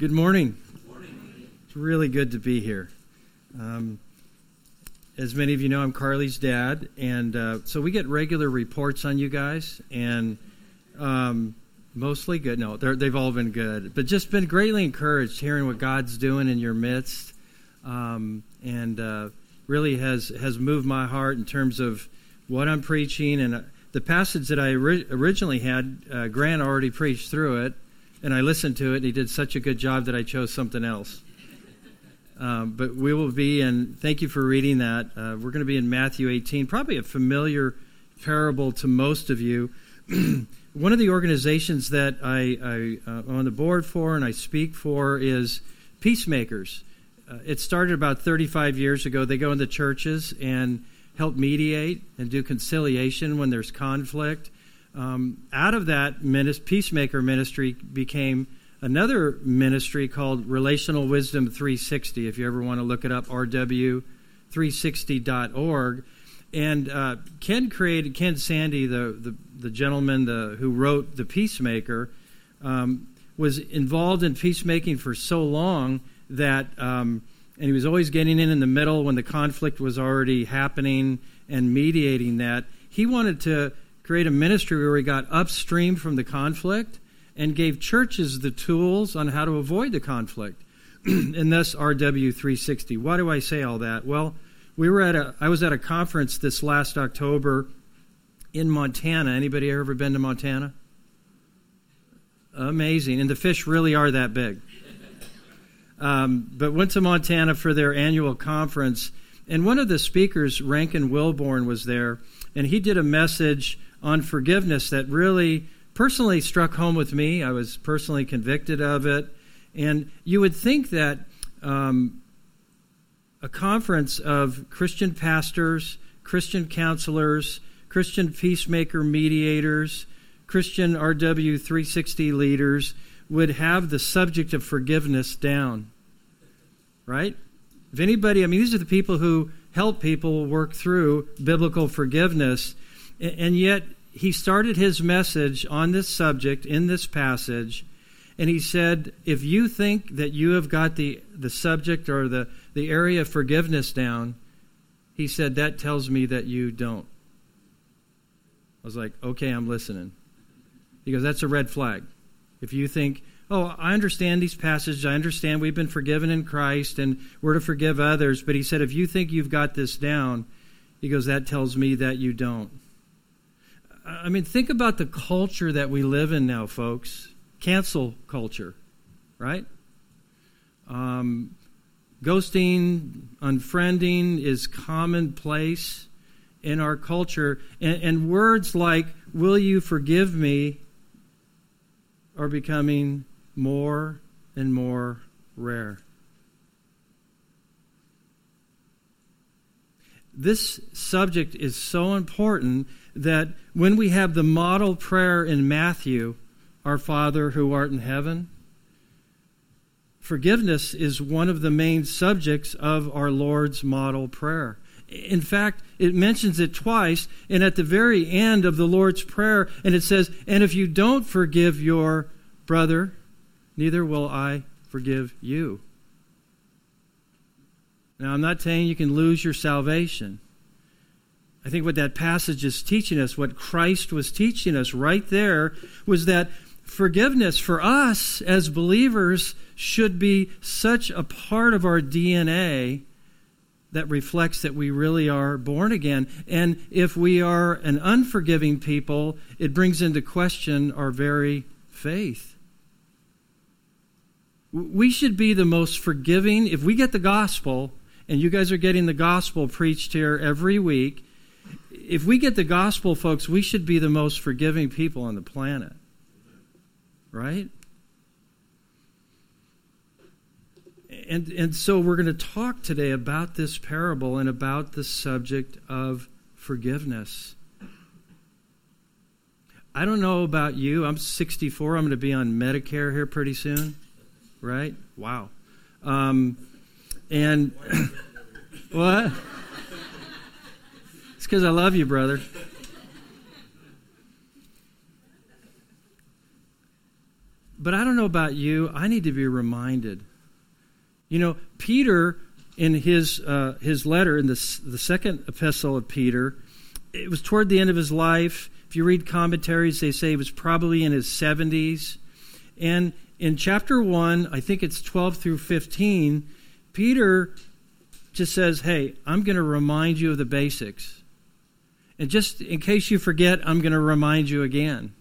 Good morning. It's really good to be here. Um, as many of you know, I'm Carly's dad, and uh, so we get regular reports on you guys, and um, mostly good. No, they've all been good, but just been greatly encouraged hearing what God's doing in your midst, um, and uh, really has has moved my heart in terms of what I'm preaching and uh, the passage that I ri- originally had. Uh, Grant already preached through it and I listened to it, and he did such a good job that I chose something else. Um, but we will be, and thank you for reading that. Uh, we're going to be in Matthew 18, probably a familiar parable to most of you. One of the organizations that I, I uh, on the board for and I speak for is Peacemakers. Uh, it started about 35 years ago. They go into churches and help mediate and do conciliation when there's conflict. Um, out of that peacemaker ministry became another ministry called Relational Wisdom 360. If you ever want to look it up, rw360.org. And uh, Ken created Ken Sande, the the, the gentleman the, who wrote the Peacemaker, um, was involved in peacemaking for so long that, um, and he was always getting in in the middle when the conflict was already happening and mediating that. He wanted to create a ministry where we got upstream from the conflict and gave churches the tools on how to avoid the conflict. and thus RW360. Why do I say all that? Well, we were at a I was at a conference this last October in Montana. Anybody ever been to Montana? Amazing. And the fish really are that big. Um, but went to Montana for their annual conference, and one of the speakers, Rankin Wilbourne, was there, and he did a message on forgiveness that really personally struck home with me. I was personally convicted of it. And you would think that um, a conference of Christian pastors, Christian counselors, Christian peacemaker mediators, Christian RW 360 leaders would have the subject of forgiveness down. Right? If anybody, I mean, these are the people who help people work through biblical forgiveness. And yet, he started his message on this subject in this passage, and he said, If you think that you have got the, the subject or the, the area of forgiveness down, he said, That tells me that you don't. I was like, Okay, I'm listening. He goes, That's a red flag. If you think, Oh, I understand these passages. I understand we've been forgiven in Christ and we're to forgive others. But he said, If you think you've got this down, he goes, That tells me that you don't. I mean, think about the culture that we live in now, folks. Cancel culture, right? Um, ghosting, unfriending is commonplace in our culture. And, and words like, will you forgive me, are becoming more and more rare. This subject is so important that when we have the model prayer in Matthew, Our Father who art in heaven, forgiveness is one of the main subjects of our Lord's model prayer. In fact, it mentions it twice, and at the very end of the Lord's Prayer, and it says, And if you don't forgive your brother, neither will I forgive you. Now, I'm not saying you can lose your salvation. I think what that passage is teaching us, what Christ was teaching us right there, was that forgiveness for us as believers should be such a part of our DNA that reflects that we really are born again. And if we are an unforgiving people, it brings into question our very faith. We should be the most forgiving. If we get the gospel, and you guys are getting the gospel preached here every week, if we get the gospel, folks, we should be the most forgiving people on the planet. Right? And, and so we're going to talk today about this parable and about the subject of forgiveness. I don't know about you. I'm 64. I'm going to be on Medicare here pretty soon. Right? Wow. Um, and what? Because I love you, brother. but I don't know about you. I need to be reminded. You know, Peter, in his, uh, his letter, in the, the second epistle of Peter, it was toward the end of his life. If you read commentaries, they say he was probably in his 70s. And in chapter 1, I think it's 12 through 15, Peter just says, Hey, I'm going to remind you of the basics. And just in case you forget, I'm going to remind you again.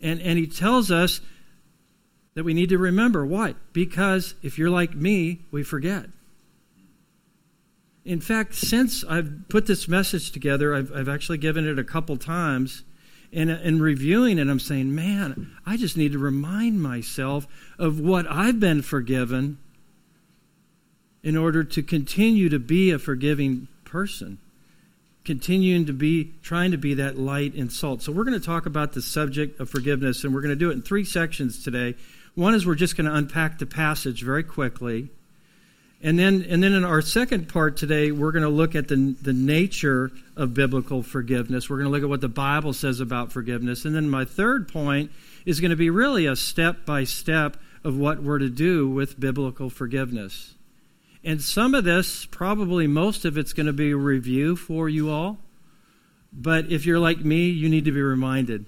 And, and he tells us that we need to remember. Why? Because if you're like me, we forget. In fact, since I've put this message together, I've, I've actually given it a couple times. And in reviewing it, I'm saying, man, I just need to remind myself of what I've been forgiven in order to continue to be a forgiving person, continuing to be, trying to be that light and salt. So, we're going to talk about the subject of forgiveness, and we're going to do it in three sections today. One is we're just going to unpack the passage very quickly. And then, and then in our second part today, we're going to look at the, the nature of biblical forgiveness. We're going to look at what the Bible says about forgiveness. And then my third point is going to be really a step by step of what we're to do with biblical forgiveness. And some of this, probably most of it's going to be a review for you all. But if you're like me, you need to be reminded.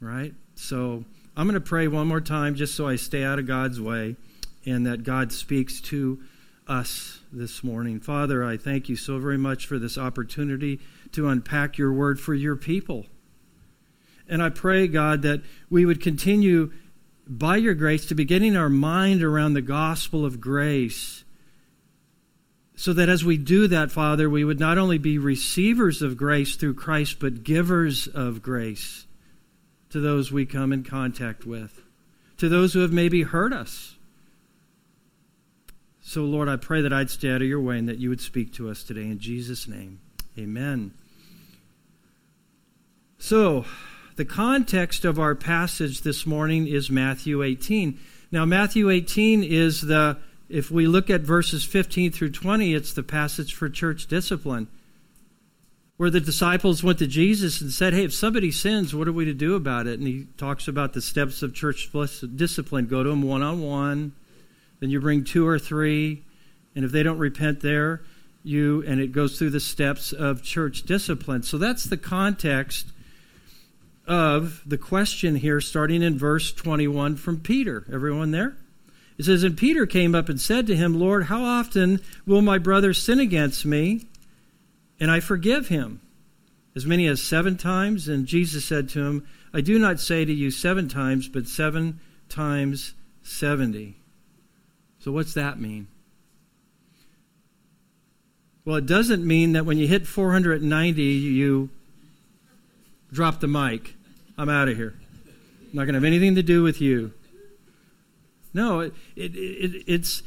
Right? So I'm going to pray one more time just so I stay out of God's way and that God speaks to us this morning. Father, I thank you so very much for this opportunity to unpack your word for your people. And I pray, God, that we would continue by your grace to be getting our mind around the gospel of grace. So that as we do that, Father, we would not only be receivers of grace through Christ, but givers of grace to those we come in contact with, to those who have maybe hurt us so, Lord, I pray that I'd stay out of your way and that you would speak to us today. In Jesus' name, amen. So, the context of our passage this morning is Matthew 18. Now, Matthew 18 is the, if we look at verses 15 through 20, it's the passage for church discipline, where the disciples went to Jesus and said, Hey, if somebody sins, what are we to do about it? And he talks about the steps of church discipline go to them one on one then you bring two or three, and if they don't repent there, you, and it goes through the steps of church discipline. So that's the context of the question here, starting in verse 21 from Peter. Everyone there? It says, And Peter came up and said to him, Lord, how often will my brother sin against me, and I forgive him? As many as seven times? And Jesus said to him, I do not say to you seven times, but seven times seventy. So, what's that mean? Well, it doesn't mean that when you hit 490, you drop the mic. I'm out of here. I'm not going to have anything to do with you. No, it, it, it, it's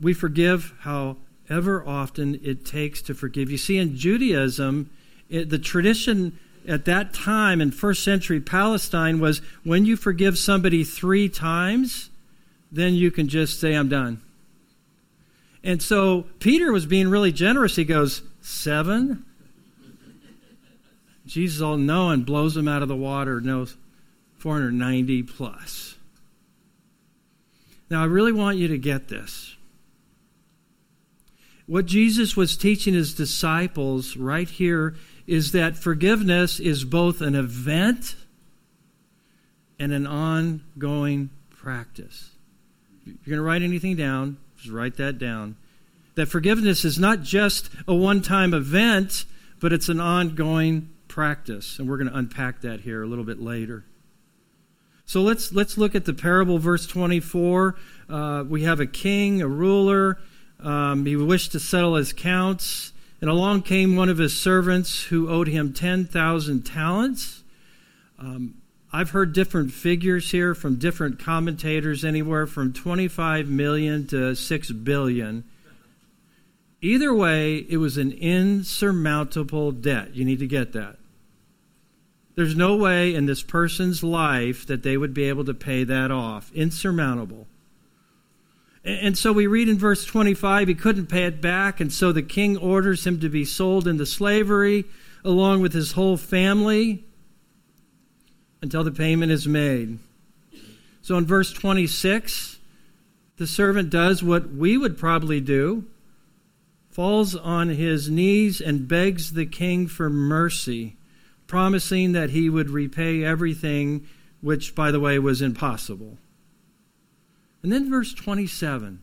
we forgive however often it takes to forgive. You see, in Judaism, the tradition at that time in first century Palestine was when you forgive somebody three times, then you can just say, I'm done. And so Peter was being really generous. He goes, Seven? Jesus, all knowing, blows him out of the water, knows 490 plus. Now, I really want you to get this. What Jesus was teaching his disciples right here is that forgiveness is both an event and an ongoing practice you're going to write anything down, just write that down. That forgiveness is not just a one time event, but it's an ongoing practice. And we're going to unpack that here a little bit later. So let's, let's look at the parable, verse 24. Uh, we have a king, a ruler. Um, he wished to settle his counts. And along came one of his servants who owed him 10,000 talents. Um, I've heard different figures here from different commentators, anywhere from 25 million to 6 billion. Either way, it was an insurmountable debt. You need to get that. There's no way in this person's life that they would be able to pay that off. Insurmountable. And so we read in verse 25, he couldn't pay it back, and so the king orders him to be sold into slavery along with his whole family. until the payment is made. So in verse 26, the servant does what we would probably do falls on his knees and begs the king for mercy, promising that he would repay everything, which, by the way, was impossible. And then verse 27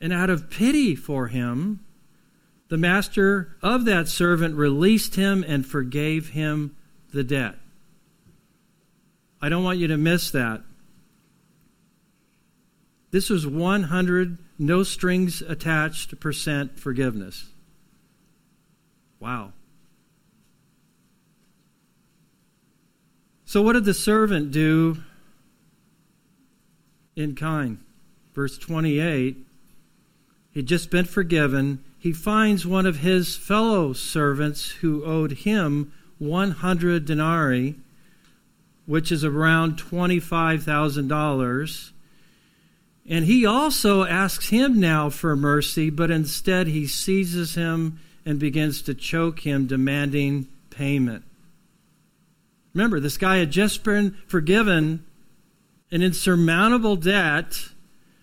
And out of pity for him, the master of that servant released him and forgave him the debt. I don't want you to miss that. This was 100 no strings attached percent forgiveness. Wow. So, what did the servant do in kind? Verse 28 He'd just been forgiven. He finds one of his fellow servants who owed him 100 denarii, which is around $25,000 and he also asks him now for mercy, but instead he seizes him and begins to choke him, demanding payment. Remember, this guy had just been forgiven an insurmountable debt,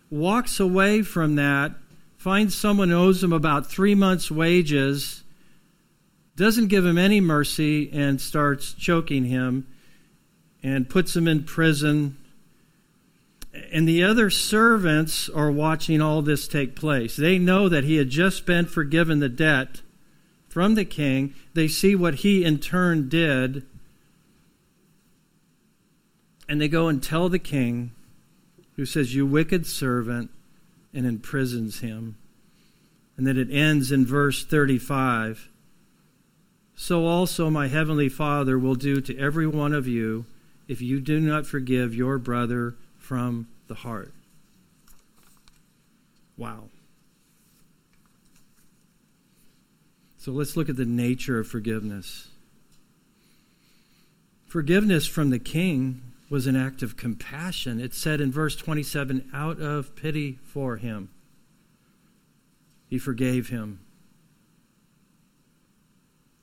walks away from that, finds someone owes him about three months' wages, doesn't give him any mercy, and starts choking him and puts him in prison and the other servants are watching all this take place. They know that he had just been forgiven the debt from the king. They see what he in turn did. And they go and tell the king, who says, You wicked servant, and imprisons him. And then it ends in verse 35 So also my heavenly Father will do to every one of you if you do not forgive your brother from the heart. Wow. So let's look at the nature of forgiveness. Forgiveness from the king was an act of compassion. It said in verse 27 out of pity for him, he forgave him.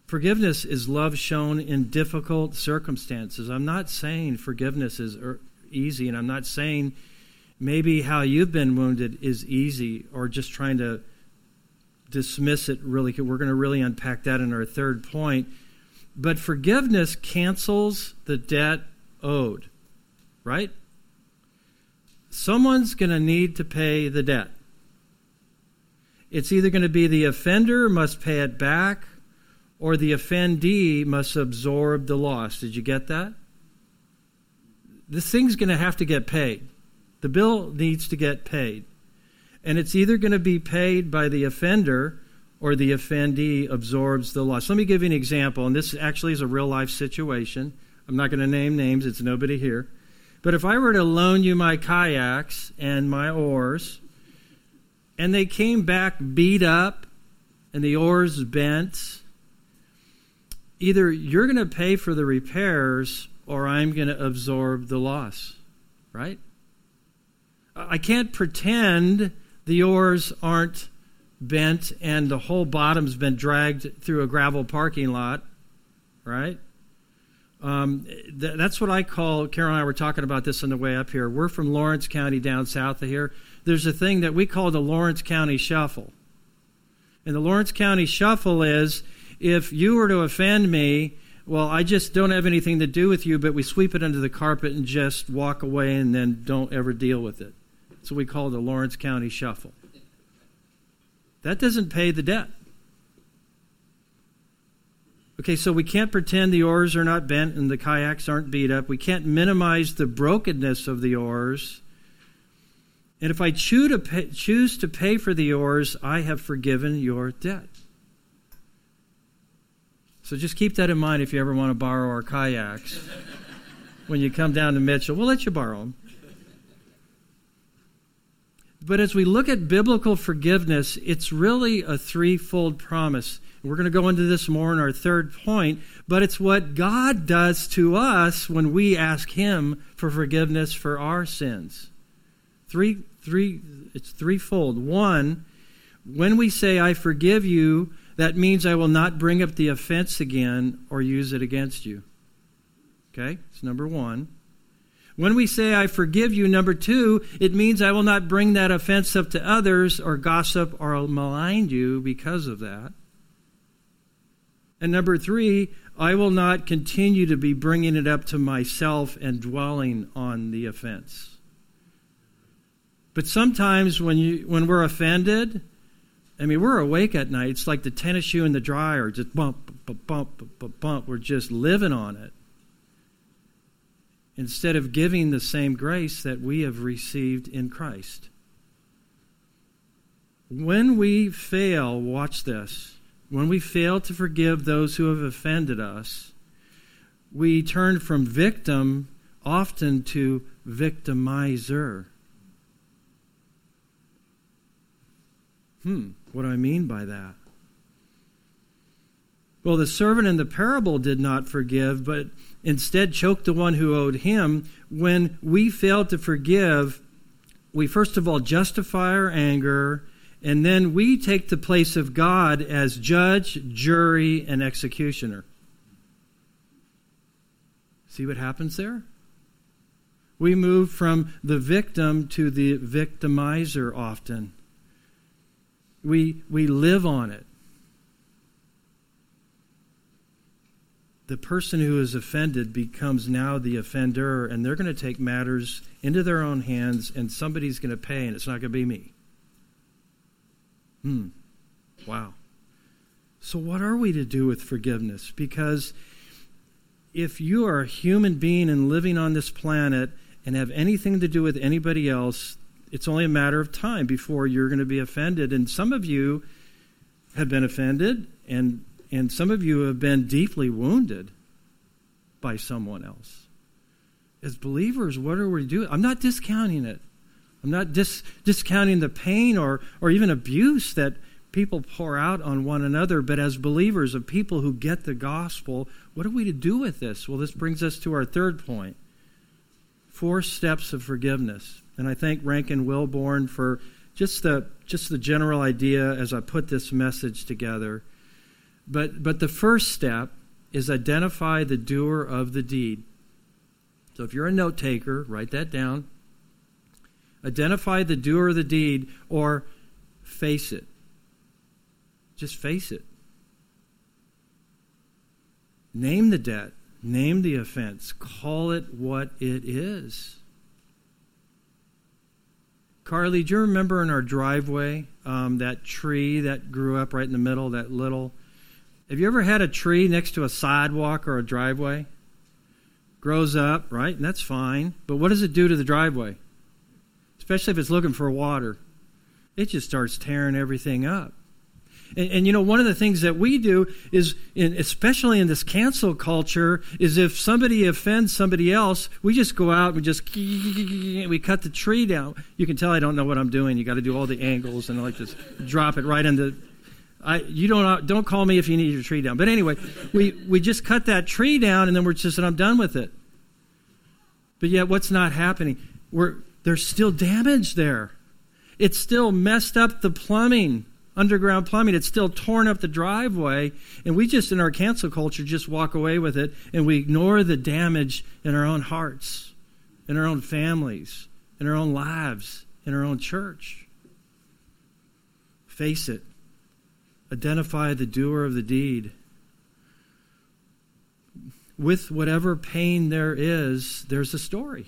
Forgiveness is love shown in difficult circumstances. I'm not saying forgiveness is er, easy. And I'm not saying maybe how you've been wounded is easy or just trying to dismiss it really. We're going to really unpack that in our third point. But forgiveness cancels the debt owed, right? Someone's going to need to pay the debt. It's either going to be the offender must pay it back or the offendee must absorb the loss. Did you get that? this thing's going to have to get paid. The bill needs to get paid. And it's either going to be paid by the offender or the offendee absorbs the loss. Let me give you an example, and this actually is a real life situation. I'm not going to name names, it's nobody here. But if I were to loan you my kayaks and my oars, and they came back beat up and the oars bent, either you're going to pay for the repairs or I'm going to absorb the loss, right? I can't pretend the oars aren't bent and the whole bottom's been dragged through a gravel parking lot, right? Um, th- that's what I call, Carol and I were talking about this on the way up here. We're from Lawrence County down south of here. There's a thing that we call the Lawrence County Shuffle. And the Lawrence County Shuffle is if you were to offend me, well, I just don't have anything to do with you, but we sweep it under the carpet and just walk away and then don't ever deal with it. So we call it the Lawrence County Shuffle. That doesn't pay the debt. Okay, so we can't pretend the oars are not bent and the kayaks aren't beat up. We can't minimize the brokenness of the oars. And if I choose to pay, choose to pay for the oars, I have forgiven your debt. So just keep that in mind if you ever want to borrow our kayaks when you come down to Mitchell. We'll let you borrow them. But as we look at biblical forgiveness, it's really a threefold promise. We're going to go into this more in our third point, but it's what God does to us when we ask Him for forgiveness for our sins. Three, three, it's threefold. One, when we say, I forgive you, that means I will not bring up the offense again or use it against you. Okay? It's number one. When we say, I forgive you, number two, it means I will not bring that offense up to others or gossip or malign you because of that. And number three, I will not continue to be bringing it up to myself and dwelling on the offense. But sometimes when, you, when we're offended, I mean, we're awake at night. It's like the tennis shoe in the dryer, just bump, bump, bump, bump, bump. We're just living on it instead of giving the same grace that we have received in Christ. When we fail, watch this, when we fail to forgive those who have offended us, we turn from victim often to victimizer. Hmm, what do I mean by that? Well, the servant in the parable did not forgive, but instead choked the one who owed him. When we fail to forgive, we first of all justify our anger, and then we take the place of God as judge, jury, and executioner. See what happens there? We move from the victim to the victimizer often. We, we live on it. The person who is offended becomes now the offender, and they're going to take matters into their own hands, and somebody's going to pay, and it's not going to be me. Hmm. Wow. So, what are we to do with forgiveness? Because if you are a human being and living on this planet and have anything to do with anybody else, it's only a matter of time before you're going to be offended. And some of you have been offended, and and some of you have been deeply wounded by someone else. As believers, what are we doing? I'm not discounting it. I'm not dis- discounting the pain or, or even abuse that people pour out on one another, but as believers, of people who get the gospel, what are we to do with this? Well, this brings us to our third point four steps of forgiveness. And I thank Rankin Wilbourne for just the, just the general idea as I put this message together. But, but the first step is identify the doer of the deed. So if you're a note taker, write that down. Identify the doer of the deed or face it. Just face it. Name the debt, name the offense, call it what it is. Carly, do you remember in our driveway um, that tree that grew up right in the middle, that little have you ever had a tree next to a sidewalk or a driveway? Grows up, right? And that's fine. But what does it do to the driveway? Especially if it's looking for water. It just starts tearing everything up. And, and, you know, one of the things that we do is, in, especially in this cancel culture, is if somebody offends somebody else, we just go out and just we cut the tree down. You can tell I don't know what I'm doing. You got to do all the angles and like just drop it right into I, you don't uh, don't call me if you need your tree down. But anyway, we, we just cut that tree down and then we're just and I'm done with it. But yet, what's not happening? We're, there's still damage there. It's still messed up the plumbing, underground plumbing. It's still torn up the driveway. And we just, in our cancel culture, just walk away with it and we ignore the damage in our own hearts, in our own families, in our own lives, in our own church. Face it identify the doer of the deed. With whatever pain there is, there's a story.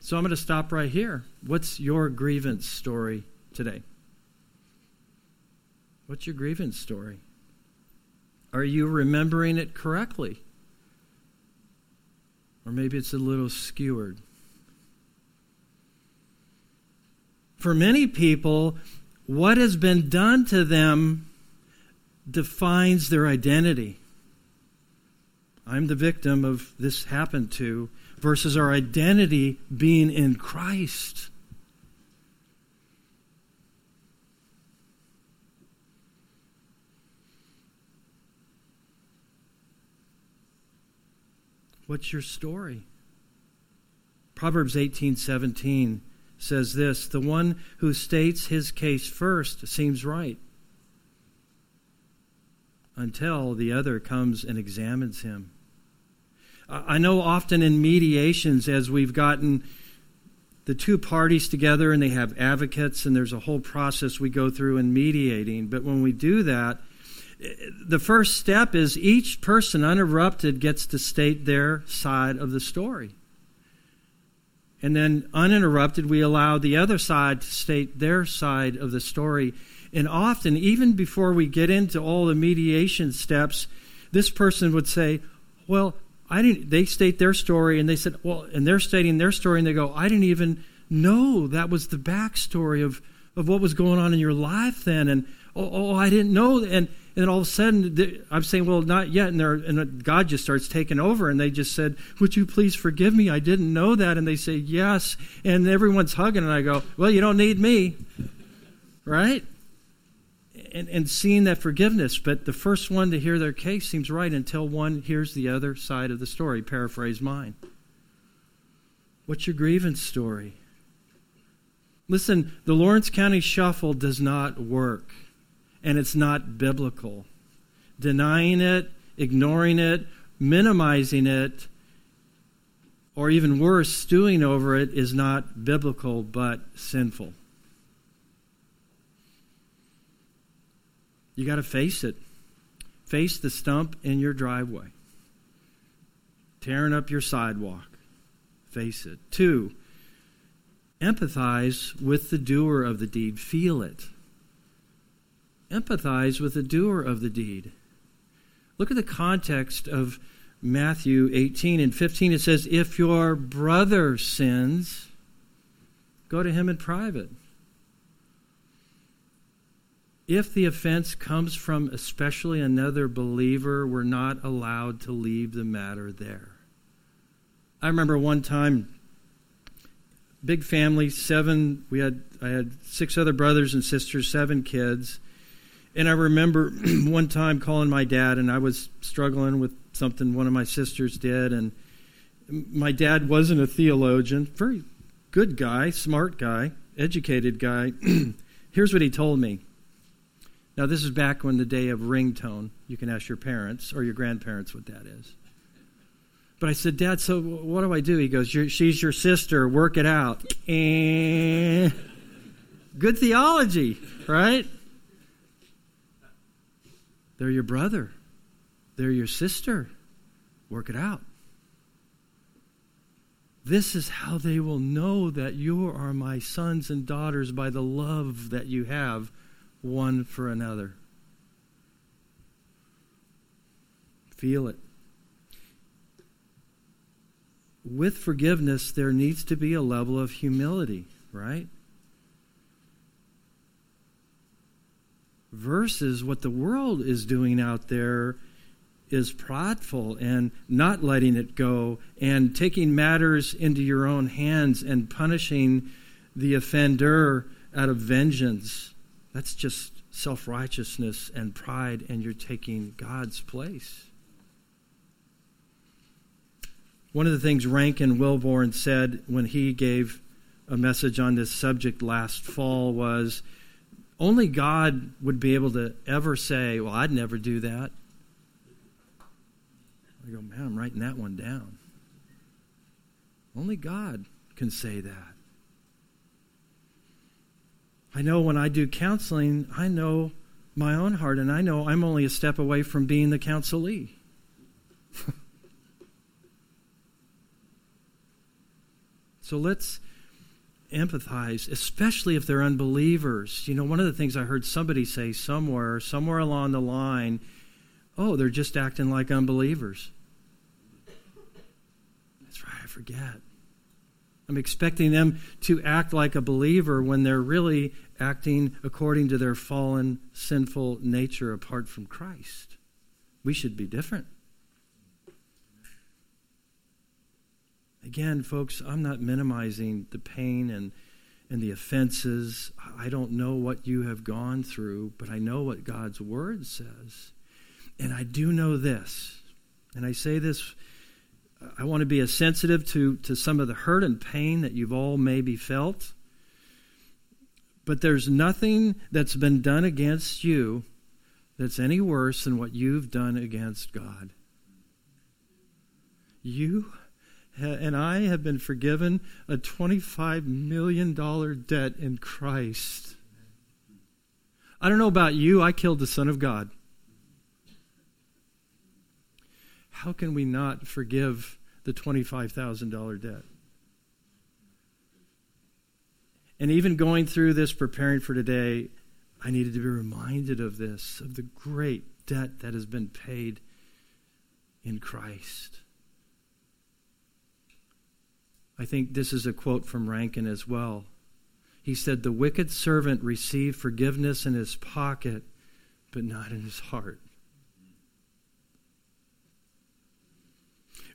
So I'm going to stop right here. What's your grievance story today? What's your grievance story? Are you remembering it correctly? Or maybe it's a little skewered. For many people, what has been done to them defines their identity. I'm the victim of this happened to, versus our identity being in Christ. What's your story? Proverbs 18 17 says this The one who states his case first seems right until the other comes and examines him. I know often in mediations, as we've gotten the two parties together and they have advocates, and there's a whole process we go through in mediating. But when we do that, the first step is each person uninterrupted gets to state their side of the story. And then, uninterrupted, we allow the other side to state their side of the story. And often, even before we get into all the mediation steps, this person would say, Well, I didn't, they state their story, and they said, Well, and they're stating their story, and they go, I didn't even know that was the backstory of, of what was going on in your life then. And, oh, oh I didn't know. And, and all of a sudden, I'm saying, well, not yet. And, and God just starts taking over. And they just said, would you please forgive me? I didn't know that. And they say, yes. And everyone's hugging. And I go, well, you don't need me. Right? And, and seeing that forgiveness. But the first one to hear their case seems right until one hears the other side of the story. Paraphrase mine. What's your grievance story? Listen, the Lawrence County Shuffle does not work and it's not biblical. Denying it, ignoring it, minimizing it, or even worse, stewing over it is not biblical but sinful. You got to face it. Face the stump in your driveway, tearing up your sidewalk. Face it. Two, empathize with the doer of the deed. Feel it empathize with the doer of the deed. Look at the context of Matthew 18 and 15. It says, If your brother sins, go to him in private. If the offense comes from especially another believer, we're not allowed to leave the matter there. I remember one time, big family, seven, we had I had six other brothers and sisters, seven kids. And I remember one time calling my dad, and I was struggling with something one of my sisters did. And my dad wasn't a theologian, very good guy, smart guy, educated guy. Here's what he told me. Now, this is back when the day of ringtone. You can ask your parents or your grandparents what that is. But I said, Dad, so what do I do? He goes, She's your sister. Work it out. And good theology, right? They're your brother, they're your sister. Work it out. This is how they will know that you are my sons and daughters by the love that you have one for another. Feel it. With forgiveness, there needs to be a level of humility, right? Versus what the world is doing out there is prideful and not letting it go and taking matters into your own hands and punishing the offender out of vengeance. That's just self righteousness and pride, and you're taking God's place. One of the things Rankin Wilbourne said when he gave a message on this subject last fall was only God would be able to ever say, Well, I'd never do that. I go, Man, I'm writing that one down. Only God can say that. I know when I do counseling, I know my own heart, and I know I'm only a step away from being the counselee. so let's empathize, especially if they're unbelievers. You know, one of the things I heard somebody say somewhere, somewhere along the line, oh, they're just acting like unbelievers. That's right, I forget. I'm expecting them to act like a believer when they're really acting according to their fallen, sinful nature apart from Christ. We should be different. Again, folks, I'm not minimizing the pain and, and the offenses. I don't know what you have gone through, but I know what God's Word says. And I do know this, and I say this, I want to be as sensitive to, to some of the hurt and pain that you've all maybe felt. But there's nothing that's been done against you that's any worse than what you've done against God. You and I have been forgiven a $25 million debt in Christ. I don't know about you, I killed the Son of God. How can we not forgive the $25,000 debt? And even going through this, preparing for today, I needed to be reminded of this, of the great debt that has been paid in Christ. I think this is a quote from Rankin as well. He said, The wicked servant received forgiveness in his pocket, but not in his heart.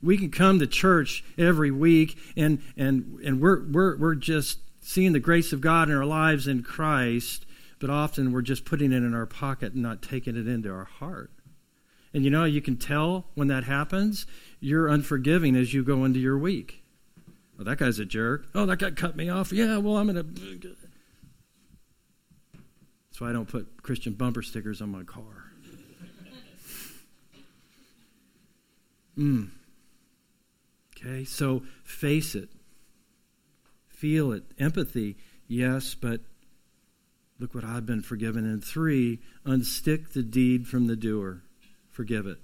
We can come to church every week and, and, and we're, we're, we're just seeing the grace of God in our lives in Christ, but often we're just putting it in our pocket and not taking it into our heart. And you know, you can tell when that happens, you're unforgiving as you go into your week. Oh, that guy's a jerk. Oh, that guy cut me off. Yeah, well, I'm going to. That's why I don't put Christian bumper stickers on my car. mm. Okay, so face it. Feel it. Empathy, yes, but look what I've been forgiven. And three, unstick the deed from the doer. Forgive it.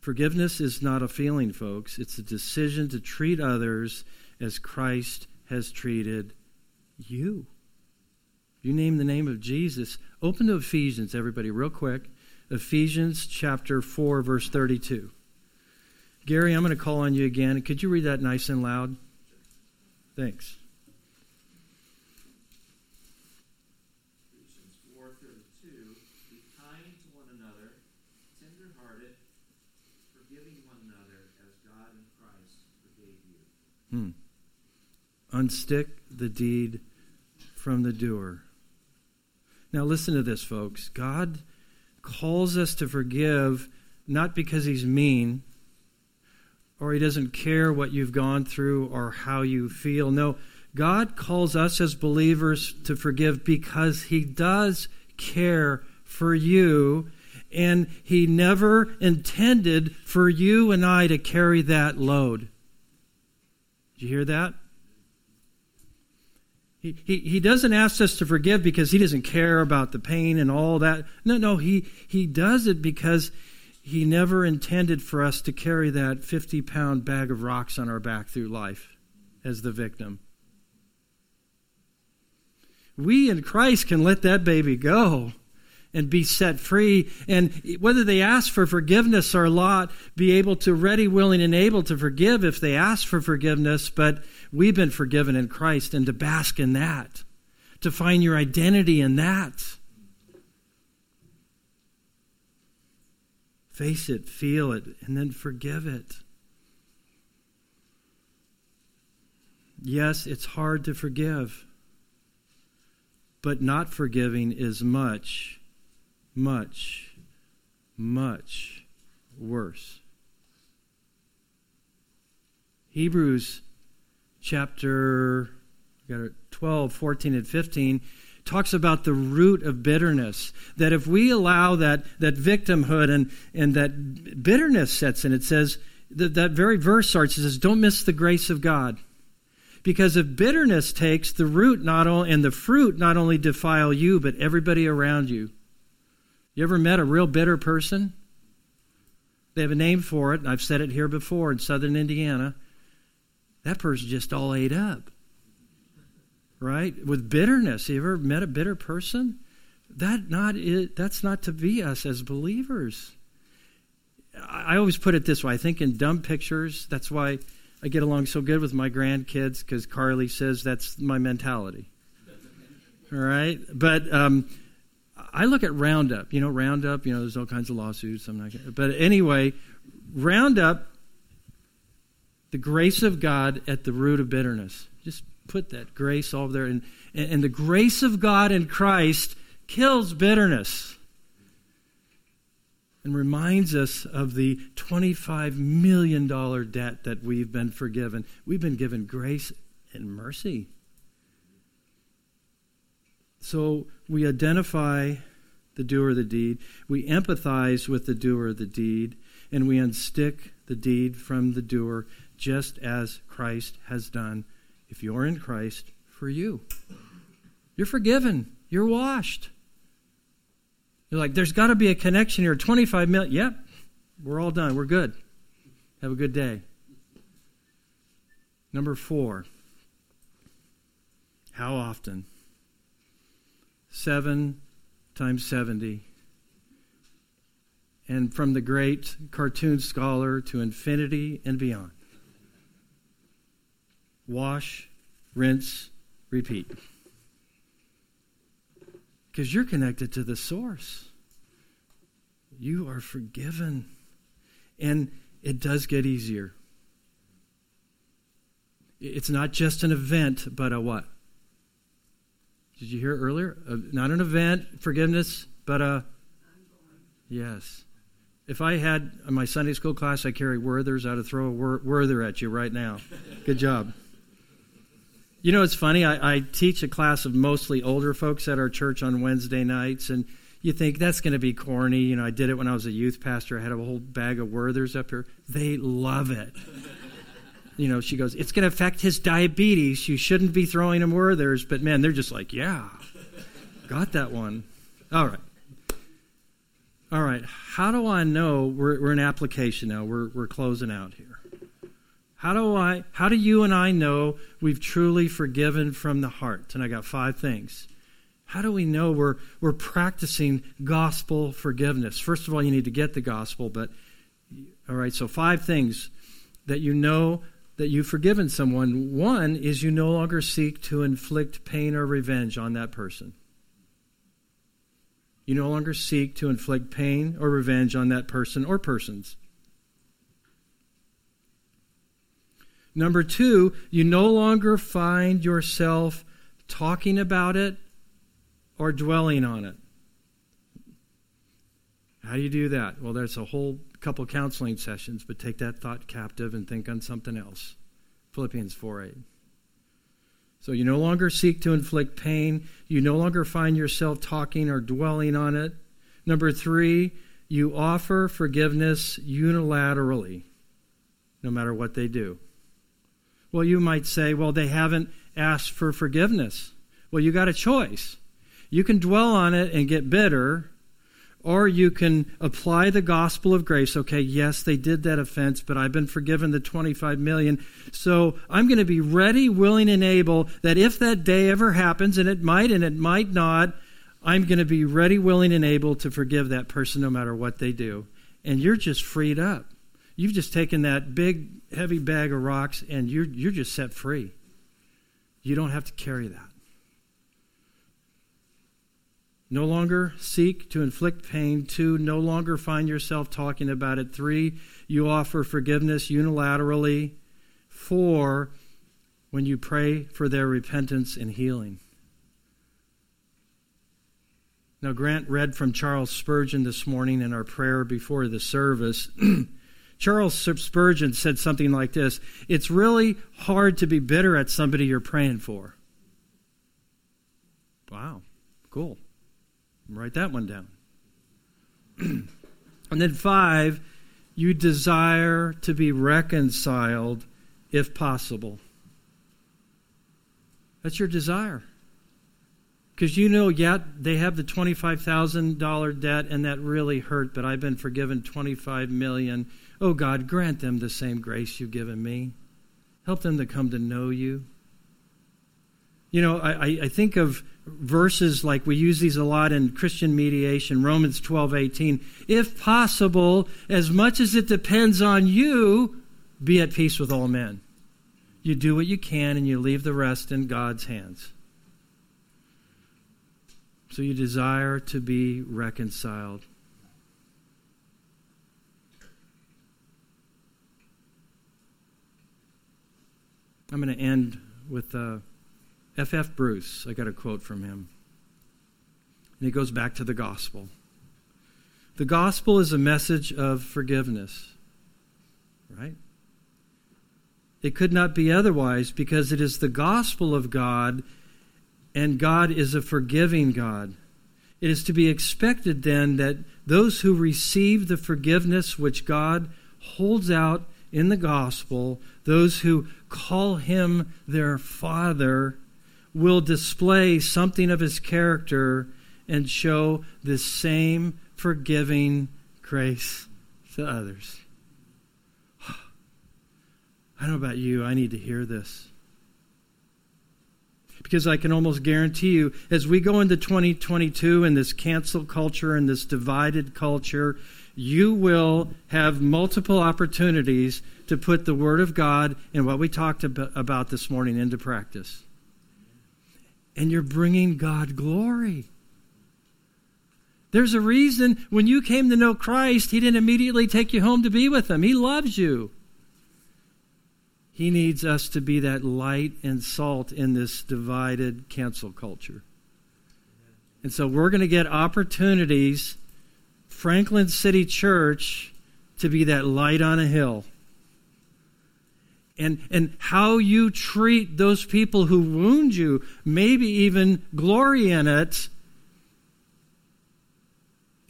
Forgiveness is not a feeling, folks. It's a decision to treat others as Christ has treated you. You name the name of Jesus. Open to Ephesians, everybody, real quick. Ephesians chapter 4, verse 32. Gary, I'm going to call on you again. Could you read that nice and loud? Thanks. Hmm. Unstick the deed from the doer. Now, listen to this, folks. God calls us to forgive not because he's mean or he doesn't care what you've gone through or how you feel. No, God calls us as believers to forgive because he does care for you and he never intended for you and I to carry that load. Did you hear that? He, he, he doesn't ask us to forgive because he doesn't care about the pain and all that. No, no, he, he does it because he never intended for us to carry that 50 pound bag of rocks on our back through life as the victim. We in Christ can let that baby go and be set free. And whether they ask for forgiveness or not, be able to ready, willing, and able to forgive if they ask for forgiveness. But we've been forgiven in Christ and to bask in that, to find your identity in that. Face it, feel it, and then forgive it. Yes, it's hard to forgive, but not forgiving is much much, much worse. Hebrews chapter 12, 14, and 15 talks about the root of bitterness. That if we allow that, that victimhood and, and that bitterness sets in, it says, that, that very verse starts, it says, Don't miss the grace of God. Because if bitterness takes the root not only and the fruit not only defile you, but everybody around you. You ever met a real bitter person? They have a name for it, and I've said it here before in southern Indiana. That person just all ate up. Right? With bitterness. You ever met a bitter person? That not it, that's not to be us as believers. I always put it this way. I think in dumb pictures, that's why I get along so good with my grandkids because Carly says that's my mentality. All right? But um, I look at Roundup. You know, Roundup. You know, there's all kinds of lawsuits. I'm not. Gonna, but anyway, Roundup. The grace of God at the root of bitterness. Just put that grace all there, and and the grace of God in Christ kills bitterness and reminds us of the $25 million debt that we've been forgiven. We've been given grace and mercy. So we identify the doer of the deed, we empathize with the doer of the deed, and we unstick the deed from the doer, just as Christ has done. If you're in Christ, for you. You're forgiven. You're washed. You're like, there's got to be a connection here. 25 million. Yep, we're all done. We're good. Have a good day. Number four. How often? Seven times 70. And from the great cartoon scholar to infinity and beyond. Wash, rinse, repeat. Because you're connected to the source. You are forgiven. And it does get easier. It's not just an event, but a what? Did you hear earlier? Uh, not an event, forgiveness, but a. Yes. If I had my Sunday school class, I carry Werthers, I'd throw a Werther at you right now. Good job. You know, it's funny. I, I, teach a class of mostly older folks at our church on Wednesday nights, and you think that's going to be corny. You know, I did it when I was a youth pastor. I had a whole bag of Werthers up here. They love it. You know, she goes, It's going to affect his diabetes. You shouldn't be throwing him Werthers. But man, they're just like, Yeah, got that one. All right. All right. How do I know we're, we're in application now? We're, we're closing out here. How do I how do you and I know we've truly forgiven from the heart? And I got five things. How do we know we're we're practicing gospel forgiveness? First of all, you need to get the gospel, but all right, so five things that you know that you've forgiven someone. One is you no longer seek to inflict pain or revenge on that person. You no longer seek to inflict pain or revenge on that person or persons. Number two, you no longer find yourself talking about it or dwelling on it. How do you do that? Well, there's a whole couple counseling sessions, but take that thought captive and think on something else. Philippians 4 8. So you no longer seek to inflict pain. You no longer find yourself talking or dwelling on it. Number three, you offer forgiveness unilaterally, no matter what they do. Well, you might say, well, they haven't asked for forgiveness. Well, you got a choice. You can dwell on it and get bitter, or you can apply the gospel of grace. Okay, yes, they did that offense, but I've been forgiven the 25 million. So I'm going to be ready, willing, and able that if that day ever happens, and it might and it might not, I'm going to be ready, willing, and able to forgive that person no matter what they do. And you're just freed up. You've just taken that big, heavy bag of rocks and you're, you're just set free. You don't have to carry that. No longer seek to inflict pain. Two, no longer find yourself talking about it. Three, you offer forgiveness unilaterally. Four, when you pray for their repentance and healing. Now, Grant read from Charles Spurgeon this morning in our prayer before the service. Charles Spurgeon said something like this It's really hard to be bitter at somebody you're praying for. Wow, cool. Write that one down. and then five, you desire to be reconciled if possible. That's your desire. Because you know, yeah, they have the $25,000 debt and that really hurt, but I've been forgiven 25 million. Oh God, grant them the same grace you've given me. Help them to come to know you. You know, I, I think of verses like we use these a lot in Christian mediation, Romans 12, 18. If possible, as much as it depends on you, be at peace with all men. You do what you can and you leave the rest in God's hands. So you desire to be reconciled. I'm going to end with uh, F.F. F. Bruce. I got a quote from him. And it goes back to the gospel. The gospel is a message of forgiveness, right? It could not be otherwise because it is the gospel of God, and God is a forgiving God. it is to be expected then that those who receive the forgiveness which God holds out in the gospel, those who call him their Father, will display something of his character and show the same forgiving grace to others. I don't know about you, I need to hear this. Because I can almost guarantee you, as we go into 2022 in this cancel culture and this divided culture, you will have multiple opportunities to put the Word of God and what we talked about this morning into practice. And you're bringing God glory. There's a reason when you came to know Christ, He didn't immediately take you home to be with Him. He loves you. He needs us to be that light and salt in this divided cancel culture. And so we're going to get opportunities, Franklin City Church, to be that light on a hill. And, and how you treat those people who wound you, maybe even glory in it,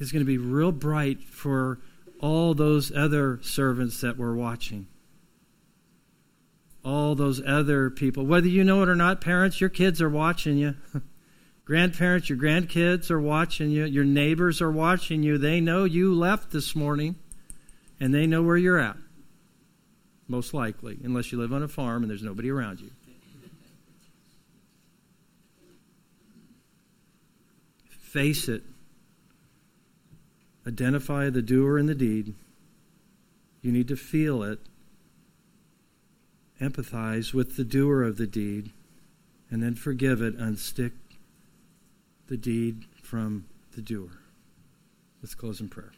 is going to be real bright for all those other servants that were watching. All those other people. Whether you know it or not, parents, your kids are watching you. Grandparents, your grandkids are watching you. Your neighbors are watching you. They know you left this morning, and they know where you're at. Most likely, unless you live on a farm and there's nobody around you. Face it. Identify the doer and the deed. You need to feel it. Empathize with the doer of the deed. And then forgive it. Unstick the deed from the doer. Let's close in prayer.